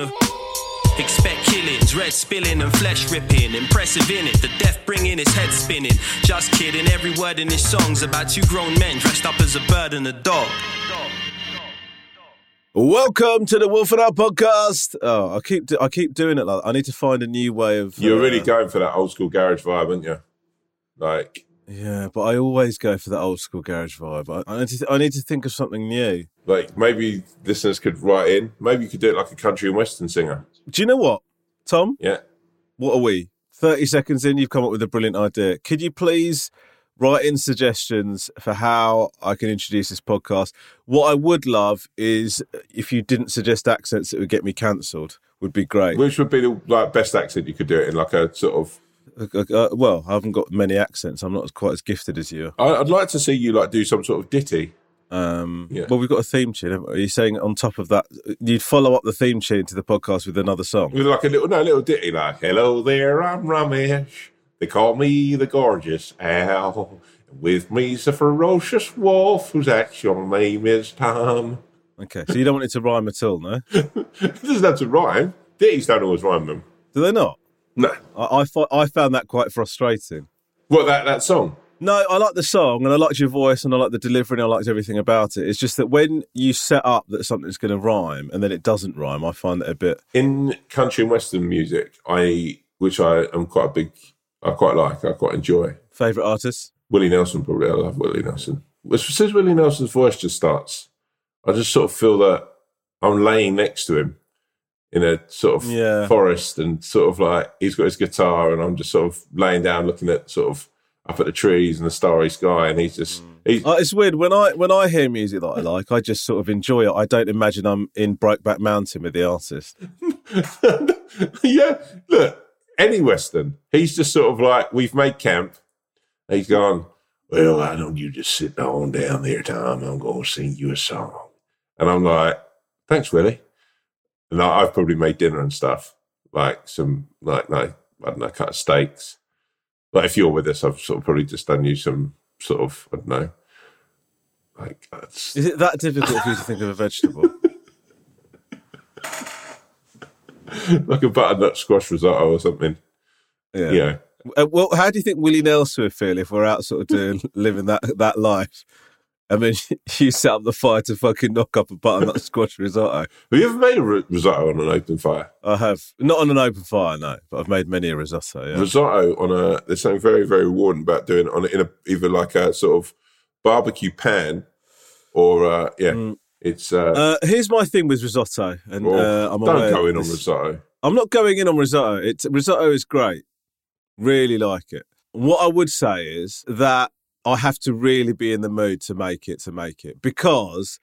a. Expect killings, red spilling and flesh ripping. Impressive in it, the death bringing his head spinning. Just kidding, every word in his song's about two grown men dressed up as a bird and a dog. Welcome to the Wolf and Up podcast. Oh, I keep do- I keep doing it like I need to find a new way of. You're uh, really going for that old school garage vibe, aren't you? Like, Yeah, but I always go for that old school garage vibe. I, I need to th- I need to think of something new. Like maybe listeners could write in. Maybe you could do it like a country and western singer. Do you know what, Tom? Yeah. What are we? Thirty seconds in, you've come up with a brilliant idea. Could you please write in suggestions for how I can introduce this podcast? What I would love is if you didn't suggest accents that would get me cancelled. Would be great. Which would be the like best accent you could do it in, like a sort of. Uh, uh, well, I haven't got many accents. I'm not as- quite as gifted as you. I'd like to see you like do some sort of ditty. Um, Yeah. Well, we've got a theme tune. Are you saying on top of that, you'd follow up the theme tune to the podcast with another song? With like a little, no, little ditty, like, hello there, I'm Romesh. They call me the gorgeous Owl. With me's the ferocious wolf, whose actual name is Tom. Okay, so you don't want it to rhyme at all, no? It doesn't have to rhyme. Ditties don't always rhyme them. Do they not? No. I I, I found that quite frustrating. What, that, that song? No, I like the song and I liked your voice and I like the delivery and I liked everything about it. It's just that when you set up that something's going to rhyme and then it doesn't rhyme, I find it a bit. in country and western music, I which I am quite a big, I quite like, I quite enjoy. Favorite artist? Willie Nelson, probably. I love Willie Nelson. As soon as Willie Nelson's voice just starts, I just sort of feel that I'm laying next to him in a sort of Yeah. forest, and sort of like he's got his guitar, and I'm just sort of laying down, looking at sort of up at the trees and the starry sky, and he's just he's Uh, it's weird when I when I hear music that I like, I just sort of enjoy it. I don't imagine I'm in Brokeback Mountain with the artist. yeah, look, any Western, he's just sort of like, we've made camp. He's gone, well, why don't you just sit on down there, Tom? I'm going to sing you a song. And I'm like, thanks, Willie. And I, I've probably made dinner and stuff, like some, like, like, I don't know, cut of steaks. Like, if you're with us, I've sort of probably just done you some sort of, I don't know, like, that's, Is it that difficult for you to think of a vegetable? like a butternut squash risotto or something. Yeah. Yeah. Uh, well, how do you think Willie Nelson would feel if we're out sort of doing living that that life? I mean, you set up the fire to fucking knock up a butternut squash risotto. Have you ever made a risotto on an open fire? I have not on an open fire, no, but I've made many a risotto. Yeah. Risotto on a there's something very very rewarding about doing it on a, in a either like a sort of barbecue pan or uh, yeah, Mm. it's uh, Uh, here's my thing with risotto, and well, uh, I'm don't go in on risotto. I'm not going in on risotto. It's risotto is great, really like it. What I would say is that I have to really be in the mood to make it to make it because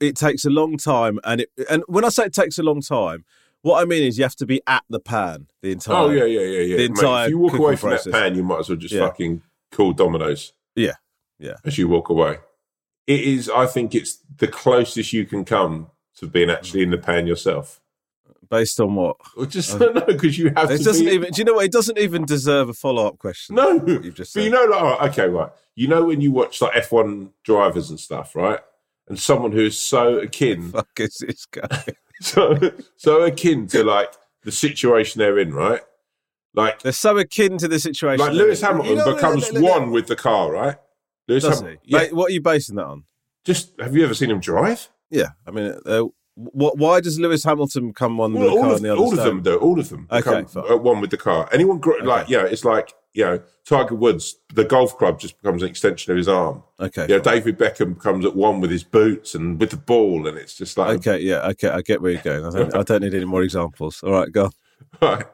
it takes a long time, and it and when I say it takes a long time, what I mean is you have to be at the pan the entire. Oh yeah, yeah, yeah, yeah. the Mate, entire if you walk away from process. that pan, you might as well just Yeah. fucking call Domino's. Yeah, yeah. As you walk away, it is. I think it's the closest you can come to being actually in the pan yourself. Based on what? Or just no, because you have It to. doesn't be, even. Do you know what? It doesn't even deserve a follow up question. No, you've just but you know, like, all right, okay, right. You know when you watch like F one drivers and stuff, right? And someone who is so akin, Fuck is this guy? so so akin to like the situation they're in, right? Like They're so akin to the situation. like Lewis Hamilton You know, becomes look, look, look, one with the car, right? Lewis Does Ham- he? Yeah. Mate, what are you basing that on? Just have you ever seen him drive? Yeah, I mean, uh, what? Why does Lewis Hamilton come one with a car all and of, the other all of them do. All of them Okay, become uh, one with the car. Anyone gr- like Okay. yeah, it's like you know, Tiger Woods, the golf club just becomes an extension of his arm. Okay. You know, David Beckham becomes at one with his boots and with the ball, and it's just like, Okay, yeah, okay, I get where you're going. I don't, I don't need any more examples. All right, go. on. right.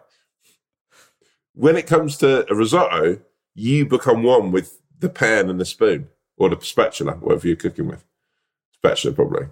When it comes to a risotto, you become one with the pan and the spoon, or the spatula, whatever you're cooking with. Spatula, probably.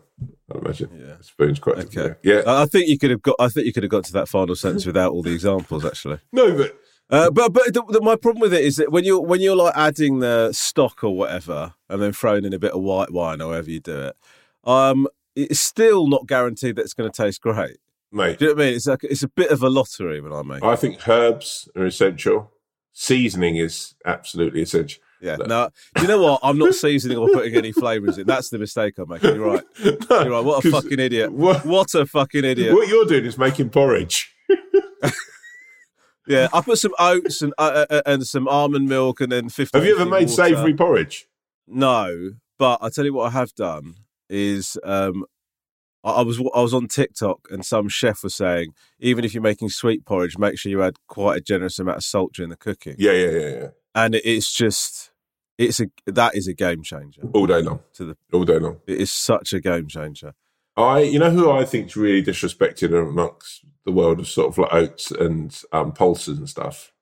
I imagine. Yeah. Spoon's quite Okay. Yeah. I think you could have got. I think you could have got to that final sentence without all the examples, actually. no, but Uh, but but the, the, my problem with it is that when you when you're like adding the stock or whatever, and then throwing in a bit of white wine or however you do it, um, it's still not guaranteed that it's going to taste great. mate, Do you know what I mean? It's like it's a bit of a lottery when I make. it. I think herbs are essential. Seasoning is absolutely essential. Yeah. No, do you know what? I'm not seasoning or putting any flavors in. That's the mistake I'm making. You're right. No, You're right. What a fucking idiot. What, What a fucking idiot. what you're doing is making porridge. Yeah, I put some oats and uh, uh, and some almond milk and then 50 Have you ever made savoury porridge? No, but I tell you what I have done is um, I, was I was on TikTok and some chef was saying even if you're making sweet porridge, make sure you add quite a generous amount of salt during the cooking, Yeah, yeah, yeah, yeah. and it's just it's a that is a game changer. All day long. To the All day long. it is such a game changer. I, you know, who I think's really disrespected amongst the world of sort of like oats and um, pulses and stuff.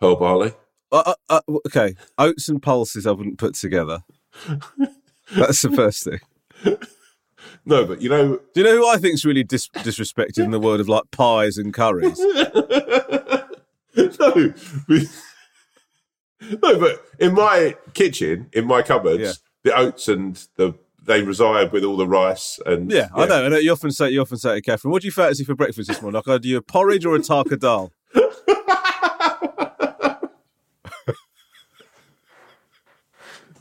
Pearl barley. Uh, uh, uh, okay, oats and pulses I wouldn't put together. That's the first thing. No, but you know, Do you know who I think is really dis- disrespected in the world of like pies and curries? no, but- no, but in my kitchen, in my cupboards, Yeah. the oats and the they reside with all the rice and Yeah, I know. I know. You often say you often say to Catherine, "What do you fancy for breakfast this morning?" Like, I do you a porridge or a tarka dal?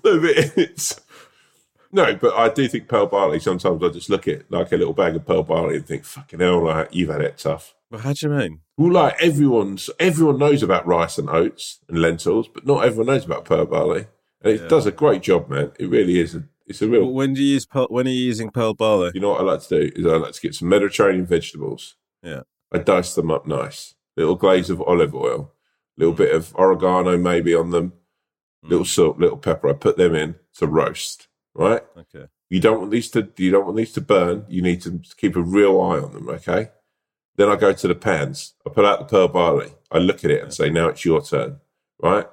No, but it's no, but I do think pearl barley. Sometimes I just look at like a little bag of pearl barley and think, "Fucking hell, like you've had it tough." Well, how do you mean? Well, like everyone's everyone knows about rice and oats and lentils, but not everyone knows about pearl barley, and it Yeah. does a great job, man. It really is. A, it's a real. Well, when do you use pearl, when are you using pearl barley? You know what I like to do is I like to get some Mediterranean vegetables. Yeah. I dice them up nice. Little glaze of olive oil, little mm. bit of oregano maybe on them, little mm. salt, little pepper. I put them in to roast. Right. Okay. You don't want these to you don't want these to burn. You need to keep a real eye on them. Okay. Then I go to the pans. I pull out the pearl barley. I look at it and say, "Now it's your turn." Right.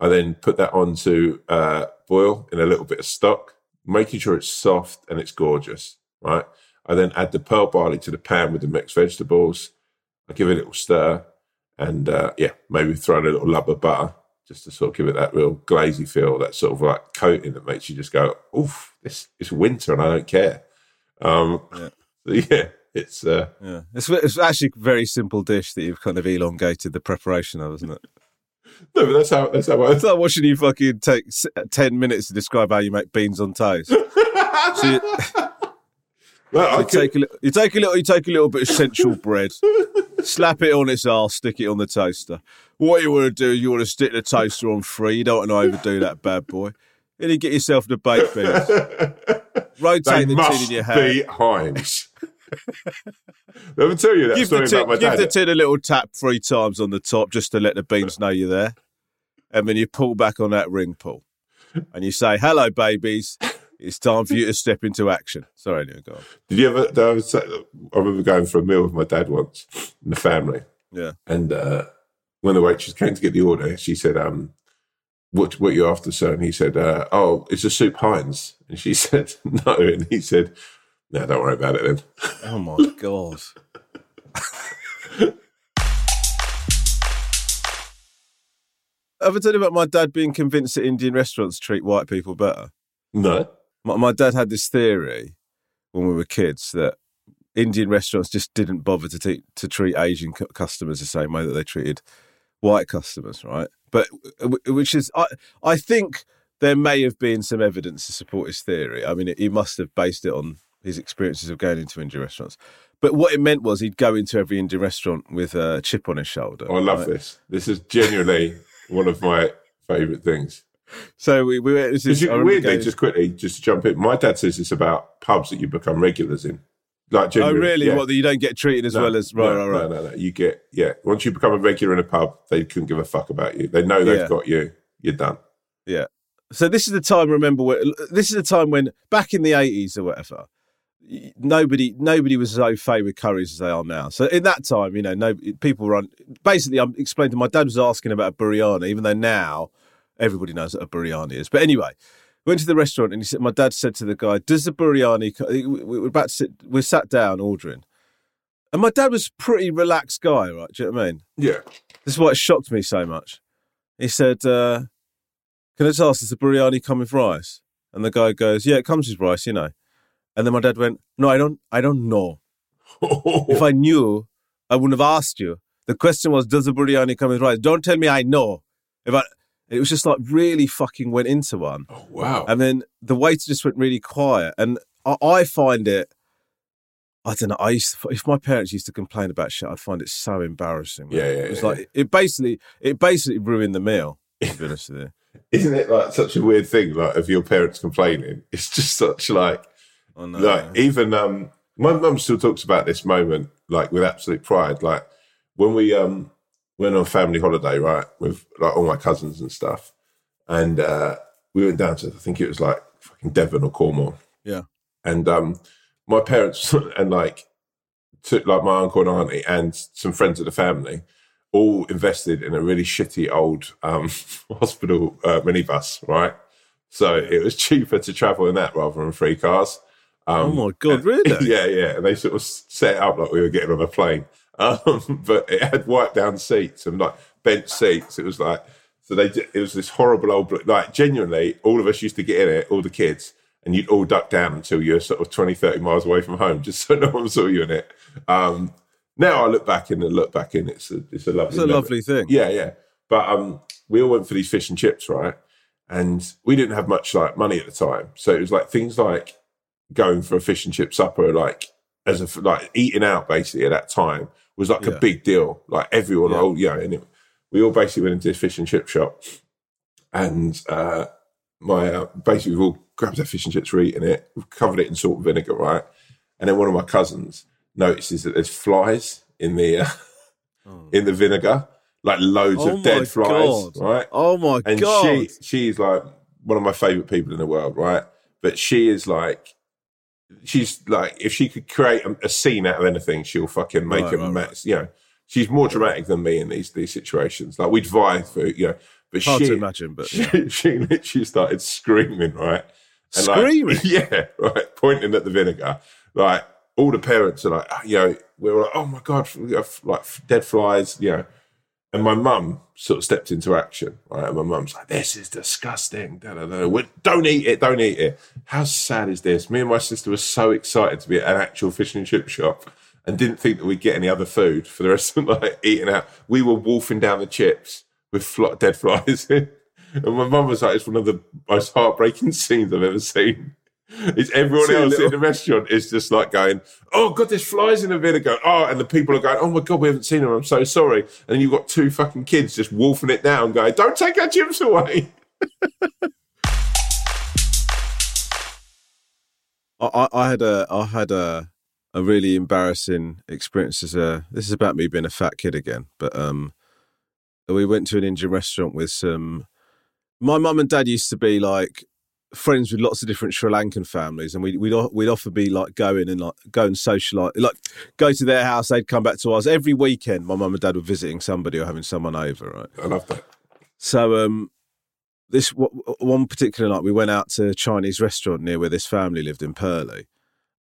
I then put that on to uh, boil in a little bit of stock, making sure it's soft and it's gorgeous. Right. I then add the pearl barley to the pan with the mixed vegetables. I give it a little stir, and uh, yeah, maybe throw in a little lub of butter just to sort of give it that real glazy feel, that sort of like coating that makes you just go, "Oof, this it's winter and I don't care." Um, Yeah. so yeah, it's uh, Yeah, it's it's actually a very simple dish that you've kind of elongated the preparation of, isn't it? no, but that's how that's how I. It's like watching you fucking take ten minutes to describe how you make beans on toast. So you, Well, I you could- take a little, you take a little, you take a little bit of central bread, slap it on its arse, stick it on the toaster. What you want to do is you want to stick the toaster on free. You don't want to overdo that bad boy. Then you get yourself the baked beans. they Rotate the tin in your hand. be Heinz. Let me tell you that Give the, story tin, about my give dad. the tin a little tap three times on the top just to let the beans know you're there. And then you pull back on that ring pull. And you say, hello, babies. It's time for you to step into action. Sorry, anyway, go on. Did you ever? I, was, I remember going for a meal with my dad once in the family, Yeah. and uh, when the waitress came to get the order, she said, um, "What what you after, sir?" And he said, uh, "Oh, it's a soup Heinz." And she said, "No," and he said, "No, don't worry about it then." Oh, my God. Have I told you about my dad being convinced that Indian restaurants treat white people better? No, My, my dad had this theory when we were kids that Indian restaurants just didn't bother to te- to treat Asian cu- customers the same way that they treated white customers, right? But uh, which is, I I think there may have been some evidence to support his theory. I mean, he must have based it on his experiences of going into Indian restaurants. But what it meant was he'd go into every Indian restaurant with a chip on his shoulder. Oh, I love right? this. This is genuinely one of my favourite things. So we, we went. This is, Because I remember weirdly, just quickly, just to jump in, my dad says it's about pubs that you become regulars in. Like, Oh, really? yeah. What, that you don't get treated as No, well as. Right, no, right, right. No, no, no. You get yeah. Once you become a regular in a pub, they couldn't give a fuck about you. They know they've Yeah. got you. You're done. Yeah. So this is the time. Remember, where, this is the time when back in the eighties or whatever, nobody nobody was as au fait with curries as they are now. So in that time, you know, no people were on. Basically, I'm explaining. To My dad was asking about a biryani, even though now everybody knows what a biryani is. But anyway, went to the restaurant and he said, my dad said to the guy, "Does the biryani?" co-" We we were about to sit. We sat down ordering, and my dad was a pretty relaxed guy, right? Do you know what I mean? Yeah. This is why it shocked me so much. He said, uh, Can I just ask, does the biryani come with rice? And the guy goes, Yeah, it comes with rice, you know. And then my dad went, No, I don't I don't know. If I knew, I wouldn't have asked you. The question was, Does the biryani come with rice? Don't tell me I know. If I it was just like really fucking went into one. oh wow. And then the waiter just went really quiet. And I, I find it, I don't know. I used to, if my parents used to complain about shit, I'd find it so embarrassing. man. Yeah, yeah, It was yeah, like it basically, it basically ruined the meal. To be honest with you. Isn't it like such a weird thing? Like of your parents complaining. It's just such like Oh, no. like even um my mum still talks about this moment like with absolute pride like when we um went on family holiday right with like all my cousins and stuff and uh we went down to i think it was like fucking devon or cornwall Yeah. and um my parents and like took like my uncle and auntie and some friends of the family all invested in a really shitty old um hospital uh, minibus right so it was cheaper to travel in that rather than free cars um, oh my god, really? yeah, yeah. And they sort of set it up like we were getting on a plane. Um, but it had wiped down seats and like bench seats. It was like, so they, it was this horrible old, like genuinely, all of us used to get in it, all the kids, and you'd all duck down until you're sort of 20, 30 miles away from home, just so no one saw you in it. Um, now I look back in and look back in, it's a, it's a lovely, It's a memory. lovely thing. Yeah, yeah. But um, we all went for these fish and chips, right? And we didn't have much like money at the time, so it was like things like going for a fish and chip supper, like as a like eating out basically at that time was like Yeah. a big deal. Like everyone, Yeah. oh yeah, and it, we all basically went into this fish and chip shop, and uh, my uh, basically we all grabbed our fish and chips, we're eating it, we've covered it in salt and vinegar, right? And then one of my cousins notices that there's flies in the uh, in the vinegar, like loads Oh of dead flies, God. right? Oh my god. and she she's like one of my favorite people in the world, right? But she is like, she's like, if she could create a, a scene out of anything, she'll fucking make Right, it. right, ma- right. You know, she's more dramatic than me in these these situations. Like we'd vie for, you know, but Hard she, to imagine, but she, yeah. she literally started screaming, right? And like- Screaming? yeah, right, pointing at the vinegar. Like all the parents are like, "Ah, you know, we were like, oh my god, like dead flies, you know. And my mum sort of stepped into action, right? And my mum's like, this is disgusting. Da, da, da. Don't eat it, don't eat it. How sad is this? Me and my sister were so excited to be at an actual fish and chip shop and didn't think that we'd get any other food for the rest of the night eating out. We were wolfing down the chips with dead flies in. And my mum was like, it's one of the most heartbreaking scenes I've ever seen. It's everyone else little- in the restaurant is just like going, "Oh God, there's flies in the vinegar." Oh, and the people are going, "Oh my God, we haven't seen them. I'm so sorry." And you've got two fucking kids just wolfing it down, going, "Don't take our chips away." I, I, I had a I had a a really embarrassing experience as a this is about me being a fat kid again, but um we went to an Indian restaurant with some my mum and dad used to be like friends with lots of different Sri Lankan families and we we'd we'd often be like going and like go and socialise like go to their house, they'd come back to ours. Every weekend my mum and dad were visiting somebody or having someone over, right? I love that. So um, this w- one particular night, we went out to a Chinese restaurant near where this family lived in Purley,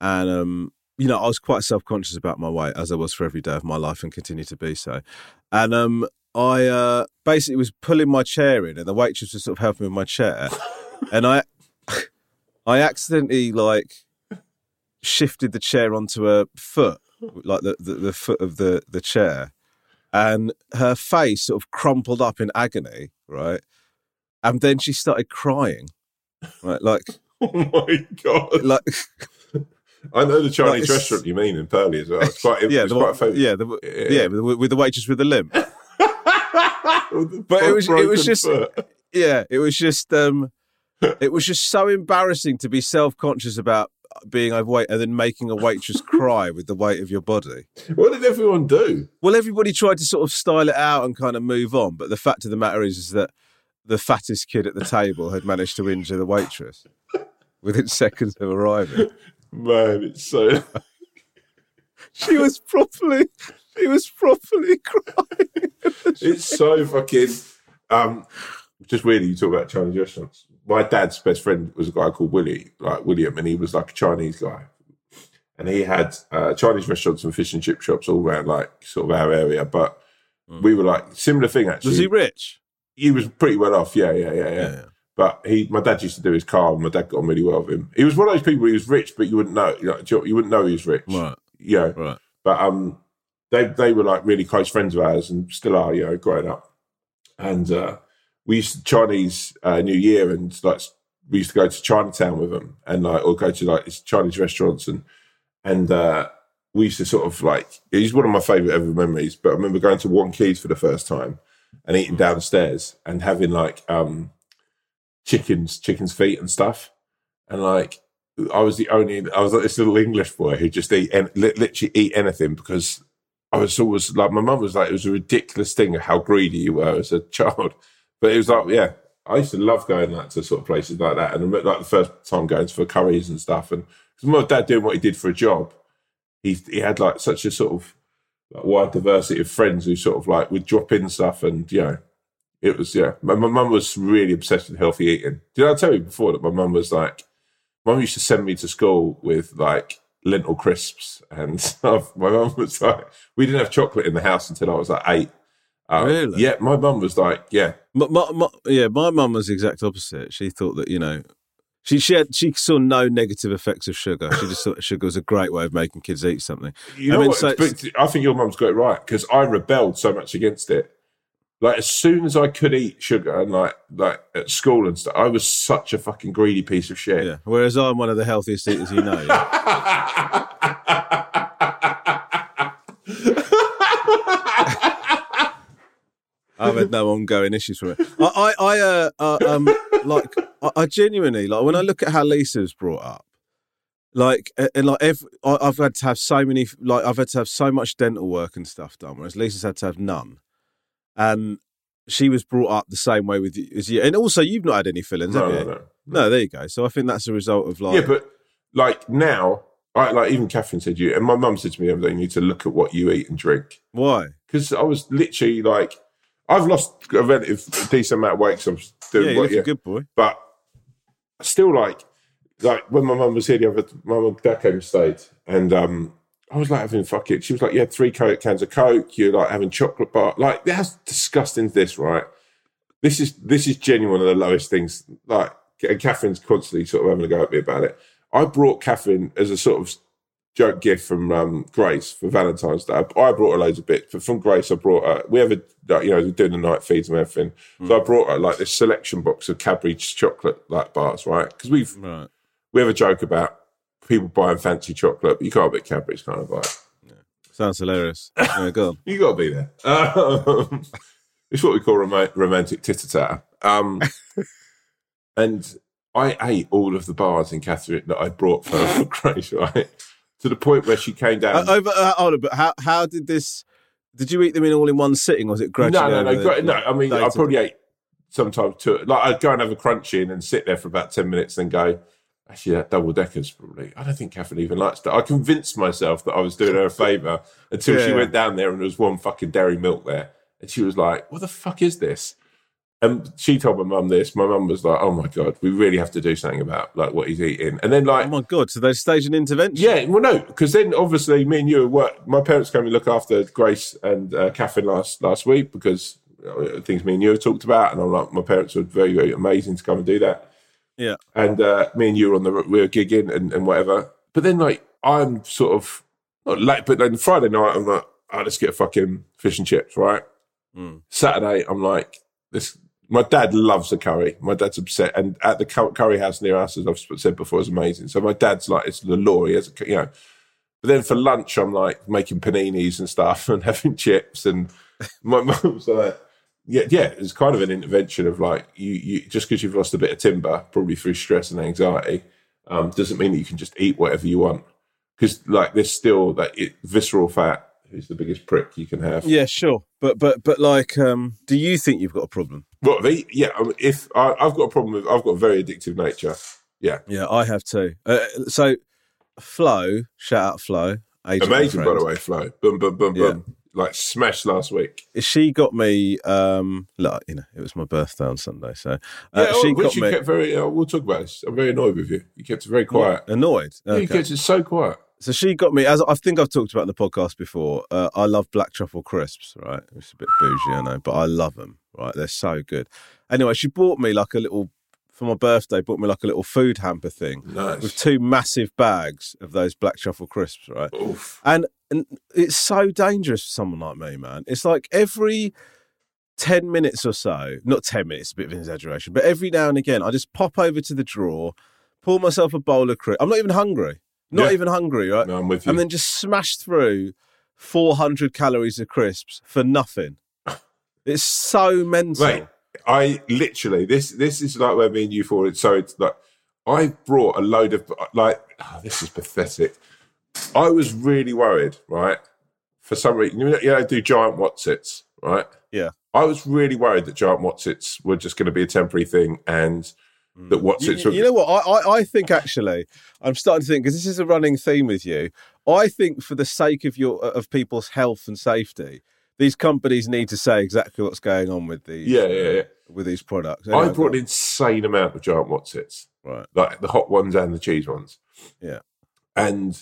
and um, you know, I was quite self conscious about my weight, as I was for every day of my life, and continue to be so. And um, I uh, basically was pulling my chair in, and the waitress was sort of helping me with my chair, and I, I accidentally like shifted the chair onto her foot, like the, the, the foot of the, the chair, and her face sort of crumpled up in agony, right? And then she started crying, right? Like, Oh my God! like I know the Chinese Like, restaurant you mean in Purley as well. It's quite, yeah, it's the, quite famous. yeah, the, Yeah. yeah, with, with the waitress with the limp. but it was- it was just- Yeah, it was just um, it was just so embarrassing to be self conscious about being overweight and then making a waitress cry with the weight of your body. What did everyone do? Well, everybody tried to sort of style it out and kind of move on, but the fact of the matter is, is that the fattest kid at the table had managed to injure the waitress within seconds of arriving. Man, it's so. She was properly, she was properly crying. it's so fucking. Um, just weirdly, you talk about Chinese restaurants. My dad's best friend was a guy called Willie, like William, and he was like a Chinese guy. And he had uh, Chinese restaurants and fish and chip shops all around, like sort of our area. But we were like similar thing actually. Was he rich? he was pretty well off. Yeah, yeah, yeah, yeah. Yeah. But he, my dad used to do his car, and my dad got on really well with him. He was one of those people. He was rich, but you wouldn't know. You, know, you wouldn't know he was rich. Right, You know. right. But um, they they were like really close friends of ours, and still are. You know, growing up. And uh, we used to Chinese uh, New Year, and like we used to go to Chinatown with them, and like or go to like Chinese restaurants, and and uh, we used to sort of like. He's one of my favorite ever memories. But I remember going to Wong Kei's for the first time and eating downstairs and having like um chickens, chicken's feet and stuff, and like. I was the only. I was like this little English boy who just eat literally eat anything because I was always like my mum was like it was a ridiculous thing how greedy you were as a child. But it was like yeah, I used to love going like to sort of places like that, and I remember, like the first time going for curries and stuff, and because my dad doing what he did for a job, he he had like such a sort of like, wide diversity of friends who sort of like would drop in stuff, and you know, it was yeah. My my mum was really obsessed with healthy eating. Did I tell you before that my mum was like, mum used to send me to school with like lentil crisps and stuff. My mum was like, we didn't have chocolate in the house until I was like eight. Uh, Really? Yeah, my mum was like, yeah, My, my, my, yeah, my mum was the exact opposite. She thought that you know, she she, had, she saw no negative effects of sugar. She just thought sugar was a great way of making kids eat something. You I know mean, what? so- but I think your mum's got it right because I rebelled so much against it. Like as soon as I could eat sugar and like like at school and stuff, I was such a fucking greedy piece of shit. Yeah. Whereas I'm one of the healthiest eaters you know. I've had no ongoing issues from it. I, I, I uh, uh, um, like, I, I genuinely like when I look at how Lisa was brought up. Like, and like, every, I, I've had to have so many, like, I've had to have so much dental work and stuff done, whereas Lisa's had to have none. And she was brought up the same way with you as you, and also you've not had any fillings, no, have no, you? no. No, there you go. So I think that's a result of like, Yeah, but like now, I like even Catherine said you, and my mum said to me the other day, you need to look at what you eat and drink why? because I was literally like, I've lost a relative decent amount of weight. So I'm doing Yeah, you what, yeah. a good boy. but still like like when my mum was here the other my mum and dad came and stayed and um I was like having fuck it. She was like, You had three coke cans of Coke, you're like having chocolate bar like that's disgusting this, right? This is this is genuine one of the lowest things. Like and Catherine's constantly sort of having a go at me about it. I brought Catherine as a sort of joke gift from um, Grace for Valentine's Day. I brought her loads of bits, but from Grace, I brought her. We have a you know we're doing the night feeds and everything, so I brought her like this selection box of Cadbury chocolate like bars, right? Because we've Right. we have a joke about people buying fancy chocolate, but you can't beat Cadbury's kind of like Sounds hilarious. Yeah, go on. you got to be there. Um, it's what we call rom- romantic titter tatter. Um, and I ate all of the bars in Catherine that I brought for, for Grace, right? To the point where she came down. Uh, over, uh, hold on, but how how did this? Did you eat them in all in one sitting, or was it gradually? no, no, no, the- no. I mean, I probably ate sometimes two. Like I'd go and have a Crunchie and then sit there for about ten minutes, then go. Actually, that double deckers probably. I don't think Catherine even likes that. I convinced myself that I was doing her a favour until she went down there and there was one fucking dairy milk there, and she was like, "What the fuck is this?" And she told my mum this. My mum was like, "Oh my god, we really have to do something about like what he's eating." And then like Oh my god! So they staged an intervention. yeah, well, no, because then obviously me and you work. My parents came and look after Grace and uh, Catherine last last week because uh, things me and you have talked about, and I'm like, my parents were very very amazing to come and do that. Yeah. and uh, me and you were on the we were gigging and, and whatever. But then like I'm sort of not late, but then Friday night I'm like, oh, let's get a fucking fish and chips, right? Mm. Saturday I'm like this. My dad loves a curry. My dad's upset, and at the curry house near us, as I've said before, is amazing. So my dad's like, it's the law. He has a, you know. But then for lunch, I'm like making paninis and stuff and having chips, and my mum's like, yeah, yeah. It's kind of an intervention of like you, you just because you've lost a bit of timber, probably through stress and anxiety. um, doesn't mean that you can just eat whatever you want. Because like there's still that visceral fat is the biggest prick you can have. Yeah, sure. But but but like, um, do you think you've got a problem? Well, they, yeah. If I, I've got a problem with, I've got a very addictive nature. Yeah, Yeah, I have too. Uh, so, Flo, shout out Flo, amazing by the way, Flo. Boom, boom, boom, Yeah. boom. Like smashed last week. She got me. Um, look, you know, it was my birthday on Sunday, so uh, Yeah, she oh, which got you me kept very. Uh, we'll talk about this. I'm very annoyed with you. You kept it very quiet. annoyed. Yeah, you kept it so quiet. So she got me, as I think I've talked about in the podcast before. Uh, I love black truffle crisps, right? It's a bit bougie, I know, but I love them, right? They're so good. Anyway, she bought me like a little for my birthday. Bought me like a little food hamper thing Nice. with two massive bags of those black truffle crisps, right? Oof. And and it's so dangerous for someone like me, man. It's like every 10 minutes or so, not 10 minutes, a bit of an exaggeration, but every now and again, I just pop over to the drawer, pull myself a bowl of crisps. I'm not even hungry. Not Yeah. even hungry, right? No, I'm with you. and then just smash through 400 calories of crisps for nothing. It's so mental. Mate, I literally this this is like where me and you fall. So it's like I brought a load of like oh, this is pathetic. I was really worried, right? For some reason, you know, you know, I do giant Wotsits, right? Yeah. I was really worried that giant Wotsits were just going to be a temporary thing, and that mm. You, Wotsits were. you know what? I, I, I think actually, I'm starting to think because this is a running theme with you. I think for the sake of your of people's health and safety, these companies need to say exactly what's going on with these. yeah, yeah, uh, yeah. With these products. I Anyway, brought an insane amount of giant Wotsits. right. like the hot ones and the cheese ones. Yeah. And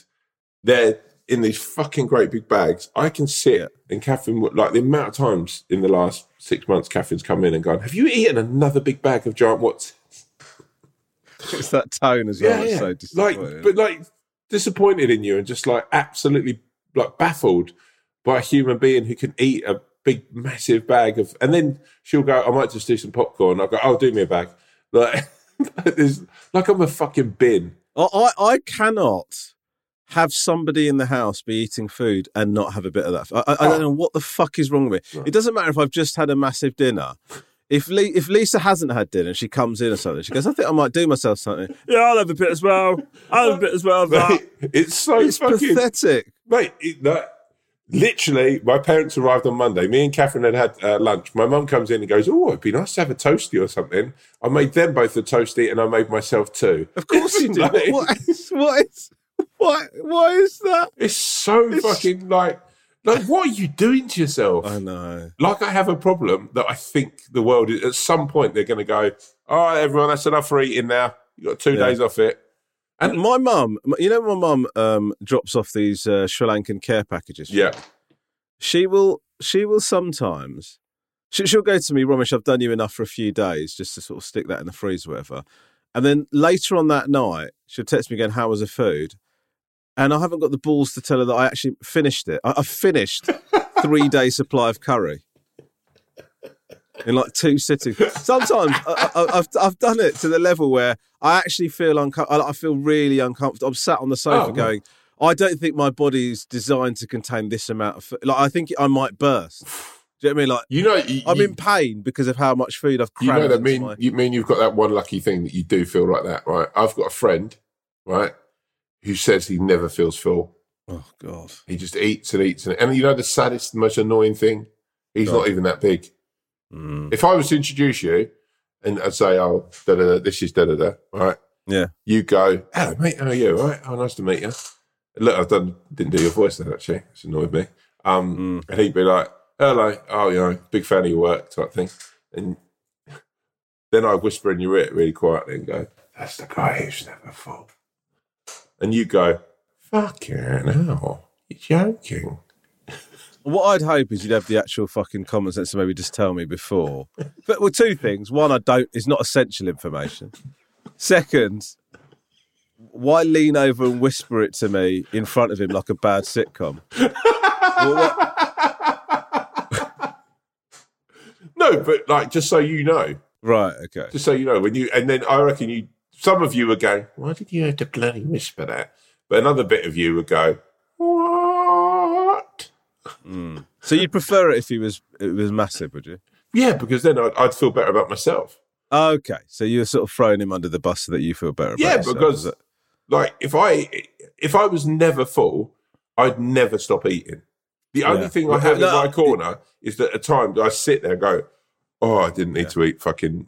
they're in these fucking great big bags. I can sit Yeah. and Catherine, like the amount of times in the last six months, Catherine's come in and gone, Have you eaten another big bag of giant Watts? It's that tone as well. It's so like, but like disappointed in you and just like absolutely like baffled by a human being who can eat a big, massive bag of, and then she'll go, I might just do some popcorn. I'll go, Oh, do me a bag. Like, there's, like I'm a fucking bin. I, I, I cannot have somebody in the house be eating food and not have a bit of that. I, I, I don't ah. know what the fuck is wrong with me. It doesn't matter if I've just had a massive dinner. If Lee, if Lisa hasn't had dinner she comes in or something, she goes, "I think I might do myself something." Yeah, I'll have a bit as well. I'll have a bit as well. Of that. Mate, it's so It's fucking pathetic. mate. It, that, literally, my parents arrived on Monday. Me and Catherine had had uh, lunch. My mum comes in and goes, "Oh, it'd be nice to have a toasty or something." I made them both a toasty, and I made myself two. Of course you do. Like, what is what is why why is that? It's so fucking like, like, what are you doing to yourself? I know. like, I have a problem that I think the world is. At some point, they're going to go, "All right, everyone, that's enough for eating now. You got two Yeah. days off it." And my mum, you know, my mum um, drops off these uh, Sri Lankan care packages. Yeah, she will she will sometimes she, she'll go to me Romesh I've done you enough for a few days just to sort of stick that in the freezer or whatever and then later on that night she'll text me again how was the food and I haven't got the balls to tell her that I actually finished it I, I finished three day supply of curry in like two sittings sometimes I, I, I've, I've done it to the level where I actually feel uncomfortable I feel really uncomfortable I'm sat on the sofa Oh, going I don't think my body's designed to contain this amount of food. Like, I think I might burst. Do you know what I mean? Like, you know, you, I'm you- in pain because of how much food I've You know that mean my... you mean you've got that one lucky thing that you do feel like that, right? I've got a friend, right, who says he never feels full. Oh, God. He just eats and eats and and you know the saddest, most annoying thing? He's Go not even that big. Mm. If I was to introduce you and I'd say, Oh, da da da, this is da da da, right? Yeah. You go, Hello mate, how are you? All right? Oh, nice to meet you. Look, I've done didn't do your voice then actually. It's annoyed me. Um Mm. and he'd be like, Hello, oh you know, big fan of your work type thing. And then I'd whisper in your ear really quietly and go, That's the guy who's never full. And you go, Fucking hell, you're joking. What I'd hope is you'd have the actual fucking common sense to maybe just tell me before. But well, two things. One, I don't. It's not essential information. Second, why lean over and whisper it to me in front of him like a bad sitcom? Well, what- No, but like just so you know, right. Okay. just so you know, when you and then I reckon you some of you would go, Why did you have to bloody whisper that? But another bit of you would go, What? Hmm. So you'd prefer it if he was it was massive, would you? Yeah, because then I'd, I'd feel better about myself. Okay. So you're sort of throwing him under the bus so that you feel better. About Yeah, yourself, because it? like if I if I was never full, I'd never stop eating. The only Yeah. thing I have in my corner is that at times I sit there and go, "Oh, I didn't need to eat fucking."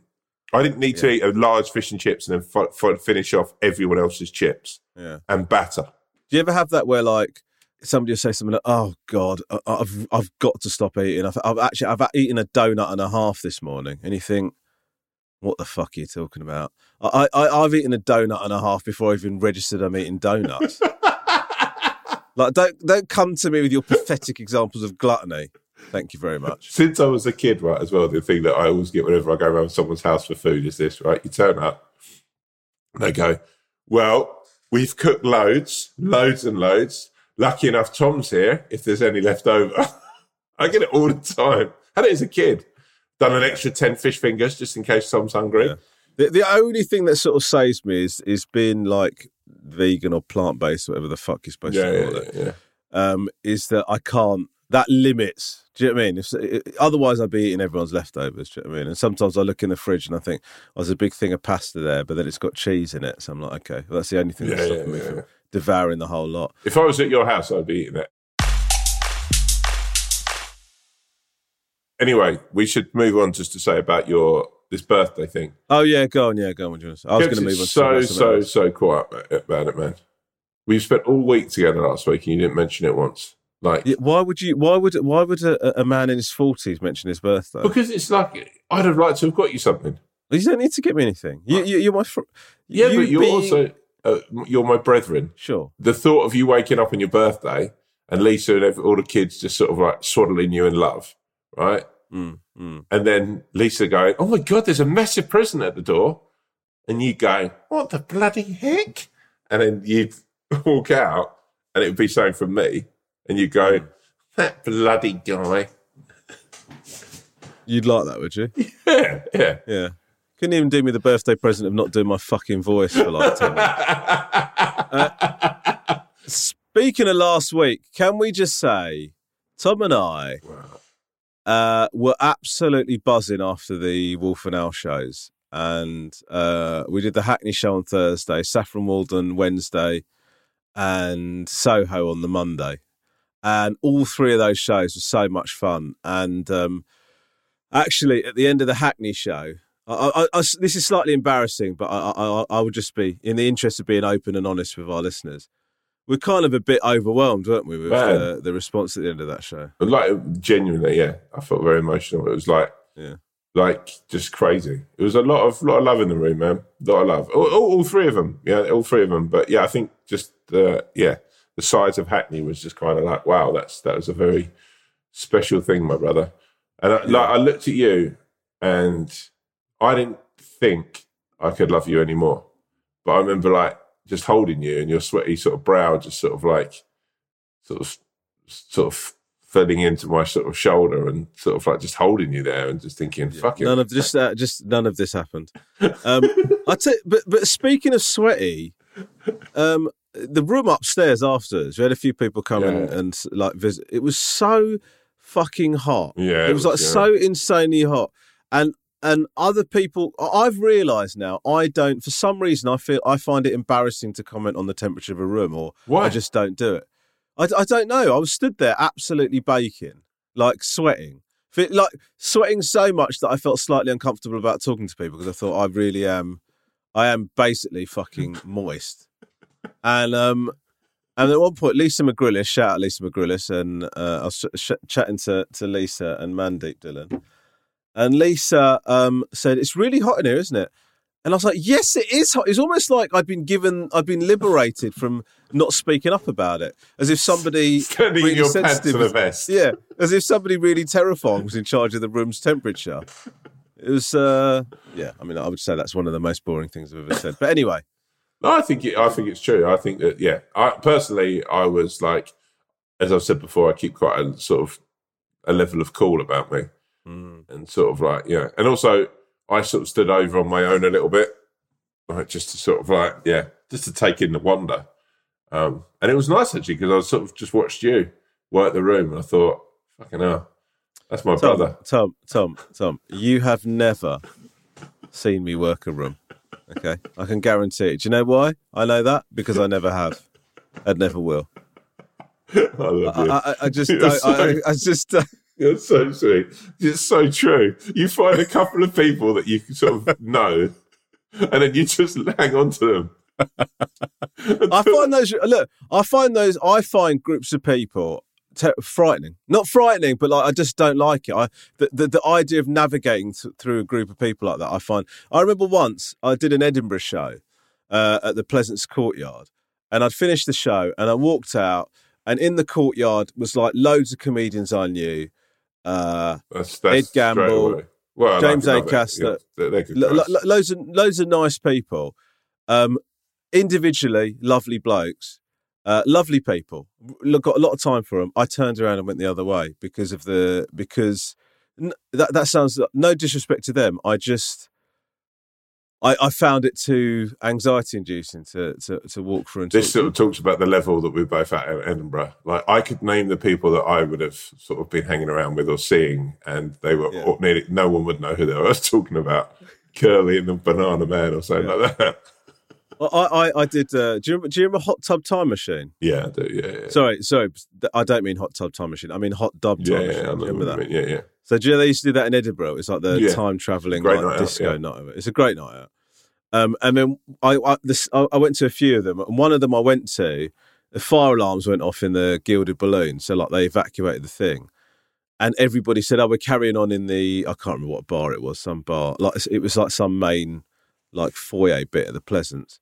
I didn't need to eat a large fish and chips and then f- f- finish off everyone else's chips Yeah. and batter. Do you ever have that where like somebody will say something like, "Oh God, I- I've I've got to stop eating. I've, I've actually I've eaten a donut and a half this morning," and you think, "What the fuck are you talking about?" I, I I've eaten a donut and a half before I even registered I'm eating donuts. like don't don't come to me with your pathetic examples of gluttony. Thank you very much. Since I was a kid, right, as well, the thing that I always get whenever I go around someone's house for food is this, right? You turn up, and they go, Well, we've cooked loads, loads and loads. Lucky enough, Tom's here if there's any left over. I get it all the time. Had it as a kid. Done an extra 10 fish fingers just in case Tom's hungry. Yeah. The, the only thing that sort of saves me is is being like vegan or plant based, whatever the fuck you're supposed Yeah, to call yeah, it. yeah. um, is that I can't. That limits. Do you know what I mean? If, otherwise, I'd be eating everyone's leftovers. Do you know what I mean? And sometimes I look in the fridge and I think, oh, there's a big thing of pasta there, but then it's got cheese in it. So I'm like, okay, well, that's the only thing that's Yeah, stopping yeah, me from devouring the whole lot. If I was at your house, I'd be eating it. Anyway, we should move on just to say about your this birthday thing. Oh yeah, go on, yeah, go on. What do you want to say? I was going to move on. so so so quiet about it, man. We've spent all week together last week, and you didn't mention it once. Like why would you? Why would? Why would a, a man in his forties mention his birthday? because it's like I'd have liked to have got you something. You don't need to get me anything. You, you, you're my. Fr- Yeah, you but you're being- also uh, you're my brethren. sure. The thought of you waking up on your birthday and Lisa and all the kids just sort of like swaddling you in love, right? Mm, mm. And then Lisa going, "Oh my god, there's a massive present at the door," and you go, "What the bloody heck?" And then you'd walk out, and it would be something from me, and you go, "That bloody guy." You'd like that, would you? Yeah, yeah. Yeah. Couldn't even do me the birthday present of not doing my fucking voice for like 10 minutes. Speaking of last week, can we just say Tom and I uh, were absolutely buzzing after the Wolf and Owl shows. And uh, we did the Hackney show on Thursday, Saffron Walden Wednesday, and Soho on the Monday. And all three of those shows were so much fun. And um, actually, at the end of the Hackney show, I, I, I, this is slightly embarrassing, but I, I, I would just be, in the interest of being open and honest with our listeners, we're kind of a bit overwhelmed, weren't we, with Man. the, response at the end of that show? like genuinely, yeah. I felt very emotional. It was like, Yeah. like just crazy. It was a lot of lot of love in the room, man. A lot of love. All, all, all three of them, yeah, all three of them. But yeah, I think just the yeah, the size of Hackney was just kind of like, wow, that's that was a very special thing, my brother. And I, like, I looked at you, and I didn't think I could love you anymore. But I remember like just holding you, and your sweaty sort of brow, just sort of like, sort of, sort of filling into my sort of shoulder, and sort of like just holding you there, and just thinking, fuck it. None of just uh, just none of this happened. Um, I tell, but but speaking of sweaty, um, the room upstairs afterwards, we had a few people come and, Yeah. and like visit. It was so fucking hot. Yeah, it was like yeah. so insanely hot, and and other people. I've realised now. I don't. For some reason, I feel I find it embarrassing to comment on the temperature of a room, or Why? I just don't do it. I, I don't know. I was stood there absolutely baking, like sweating, like sweating so much that I felt slightly uncomfortable about talking to people because I thought I really am, I am basically fucking moist. And um, and at one point, Lisa McGrillis, shout out Lisa McGrillis, and uh, I was ch- ch- chatting to to Lisa and Mandeep Dhillon, and Lisa um said, "It's really hot in here, isn't it?" And I was like, yes, it is hot. It's almost like I've been given, I've been liberated from not speaking up about it, as if somebody Turning really your pants sensitive to the vest. Yeah, as if somebody really terrifying was in charge of the room's temperature. It was, uh, yeah. I mean, I would say that's one of the most boring things I've ever said. But anyway, No, I think it, I think it's true. I think that yeah. I personally, I was like, as I've said before, I keep quite a sort of a level of cool about me, and sort of like yeah. And also, I sort of stood over on my own a little bit, like just to sort of like yeah, just to take in the wonder. Um, and it was nice actually because I sort of just watched you work the room, and I thought, fucking hell, that's my Tom, brother. Tom, Tom, Tom, you have never seen me work a room. Okay, I can guarantee it. Do you know why? I know that because I never have, and never will. I love I, you. I, I just, don't, so- I, I just. Uh, You're so sweet. It's so true. You find a couple of people that you sort of know, and then you just hang on to them. I find those look. I find those. I find groups of people te- frightening. Not frightening, but like I just don't like it. I the the, the idea of navigating th- through a group of people like that. I find. I remember once I did an Edinburgh show uh, at the Pleasance Courtyard, and I'd finished the show, and I walked out, and in the courtyard was like loads of comedians I knew. Uh, That's, that's Ed Gamble, well, James it. Acaster. Yeah, they're, they're good lo- lo- lo- loads of loads of nice people. Um, individually, lovely blokes, uh, lovely people. Look, got a lot of time for them. I turned around and went the other way because of the because n- that that sounds no disrespect to them. I just. I, I found it too anxiety inducing to, to, to walk through and this sort of talks about the level that we're both at in Edinburgh. Like I could name the people that I would have sort of been hanging around with or seeing, and they were Yeah. or nearly no one would know who they were. Talking about Curly and the Banana Man or something like that. I, I, I did. Uh, do, you remember, do you remember Hot Tub Time Machine? Yeah, I do, yeah, yeah. Sorry, sorry. I don't mean Hot Tub Time Machine. I mean Hot Dub Time yeah, yeah, Machine. I you what remember that? Yeah, yeah. So do you know they used to do that in Edinburgh? It's like the Yeah. time traveling like, night out, disco yeah. night. It's a great night out. Um, and then I I, this, I I went to a few of them, and one of them I went to, the fire alarms went off in the gilded balloon, so like they evacuated the thing, and everybody said, "Oh, we're carrying on in the I can't remember what bar it was, some bar like it was like some main like foyer bit of the Pleasance."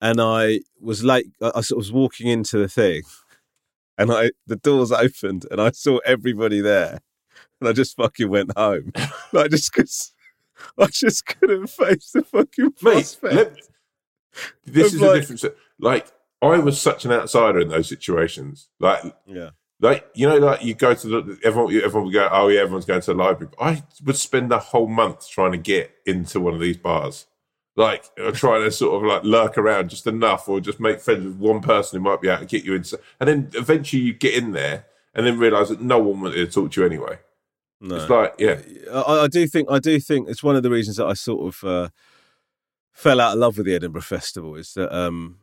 And I was late. I, I sort of was walking into the thing, and I the doors opened, and I saw everybody there, and I just fucking went home. like just because I just couldn't face the fucking Mate, let, this is like- difference. Like I was such an outsider in those situations. Like yeah, Like you know, like you go to the everyone. Everyone would go, "Oh yeah, everyone's going to the library." I would spend the whole month trying to get into one of these bars, like uh, trying to sort of like lurk around just enough, or just make friends with one person who might be able to get you in And then eventually you get in there, and then realise that no one wanted to talk to you anyway. no. It's like, yeah, I, I do think I do think it's one of the reasons that I sort of uh, fell out of love with the Edinburgh Festival is that um,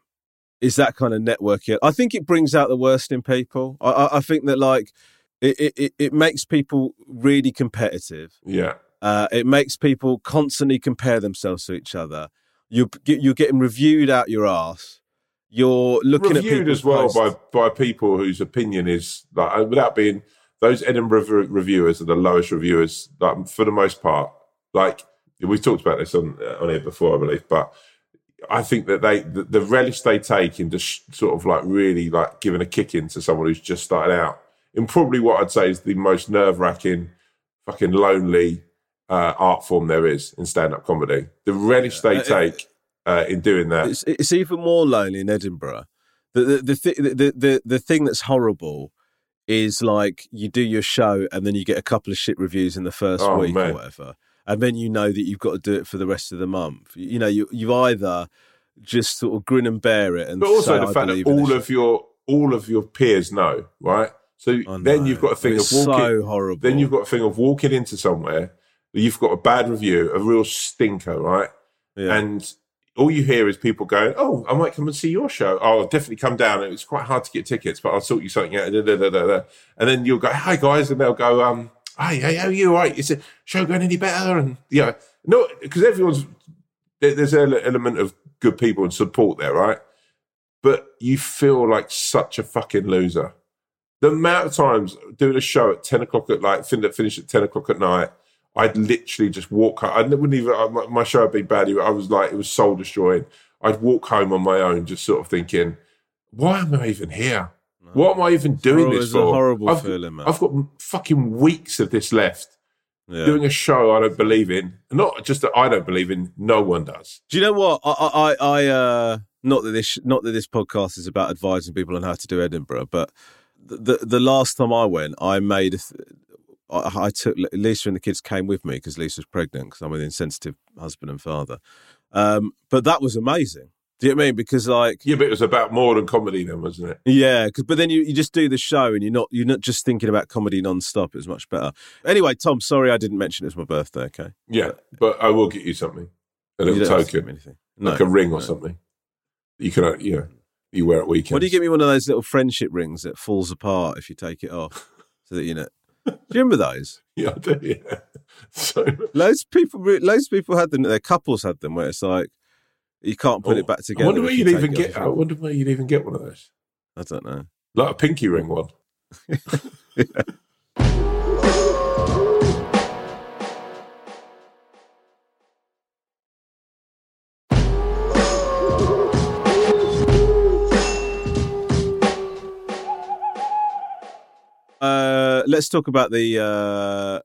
is that kind of networking. I think it brings out the worst in people. I, I, I think that like it- it it makes people really competitive. yeah, Uh, it makes people constantly compare themselves to each other. You you're getting reviewed out your ass. You're looking at reviewed as well posts. by by people whose opinion is like uh, without being those Edinburgh reviewers are the lowest reviewers, like for the most part. Like we've talked about this on uh, on here before, I believe, but I think that they the, the relish they take in just sort of like really like giving a kick in to someone who's just started out in probably what I'd say is the most nerve wracking, fucking lonely uh, art form there is in stand up comedy. The relish they Uh, it- take uh, in doing that. it's, it's even more lonely in Edinburgh. The the the, thi- the the the thing that's horrible is like you do your show and then you get a couple of shit reviews in the first Oh, week man. or whatever, and then you know that you've got to do it for the rest of the month. You know, you you either just sort of grin and bear it, and but also say, the fact that all this of your all of your peers know, right? So I then know. you've got a thing It's of walking. so horrible. Then you've got a thing of walking into somewhere. You've got a bad review, a real stinker, right? yeah. And all you hear is people going, "Oh, I might come and see your show. Oh, I'll definitely come down. It's quite hard to get tickets, but I'll sort you something out." Da, da, da. And then you'll go, "Hi guys," and they'll go, "Um, hey, hey, how are you? Right? Is the show going any better?" And yeah, no, because everyone's there's an element of good people and support there, right? But you feel like such a fucking loser. The amount of times doing a show at ten o'clock at like finish at ten o'clock at night, I'd literally just walk. home. I wouldn't even. My, my show had been bad. I was like, it was soul destroying. I'd walk home on my own, just sort of thinking, why am I even here? What am I even doing this it's a for? horrible I've, feeling, man. I've got fucking weeks of this left. yeah. Doing a show I don't believe in. Not just that I don't believe in. No one does. Do you know what? I, I, I, I uh, not that this, not that this podcast is about advising people on how to do Edinburgh, but the the, the last time I went, I made, I, I took Lisa and the kids came with me because Lisa's pregnant because I'm an insensitive husband and father. Um, but that was amazing. Do you know what I mean? Because like, Yeah, but it was about more than comedy, then, wasn't it? yeah, because but then you, you just do the show and you're not you're not just thinking about comedy non-stop. It was much better. Anyway, Tom, sorry I didn't mention it was my birthday. Okay, Yeah, but I will get you something. A little don't have to give token. anything. No, like a ring or something. You can, uh, you know, you wear at weekends. Why do you get me one of those little friendship rings that falls apart if you take it off? So that you know. Do you remember those? Yeah, I do. Yeah. So Loads of people, loads of people had them. Their couples had them, where it's like you can't put it oh, back together. Oh, I wonder where you you'd even get. I wonder where you'd even get one of those, I don't know. like a pinky ring one. Uh, let's talk about the. Uh,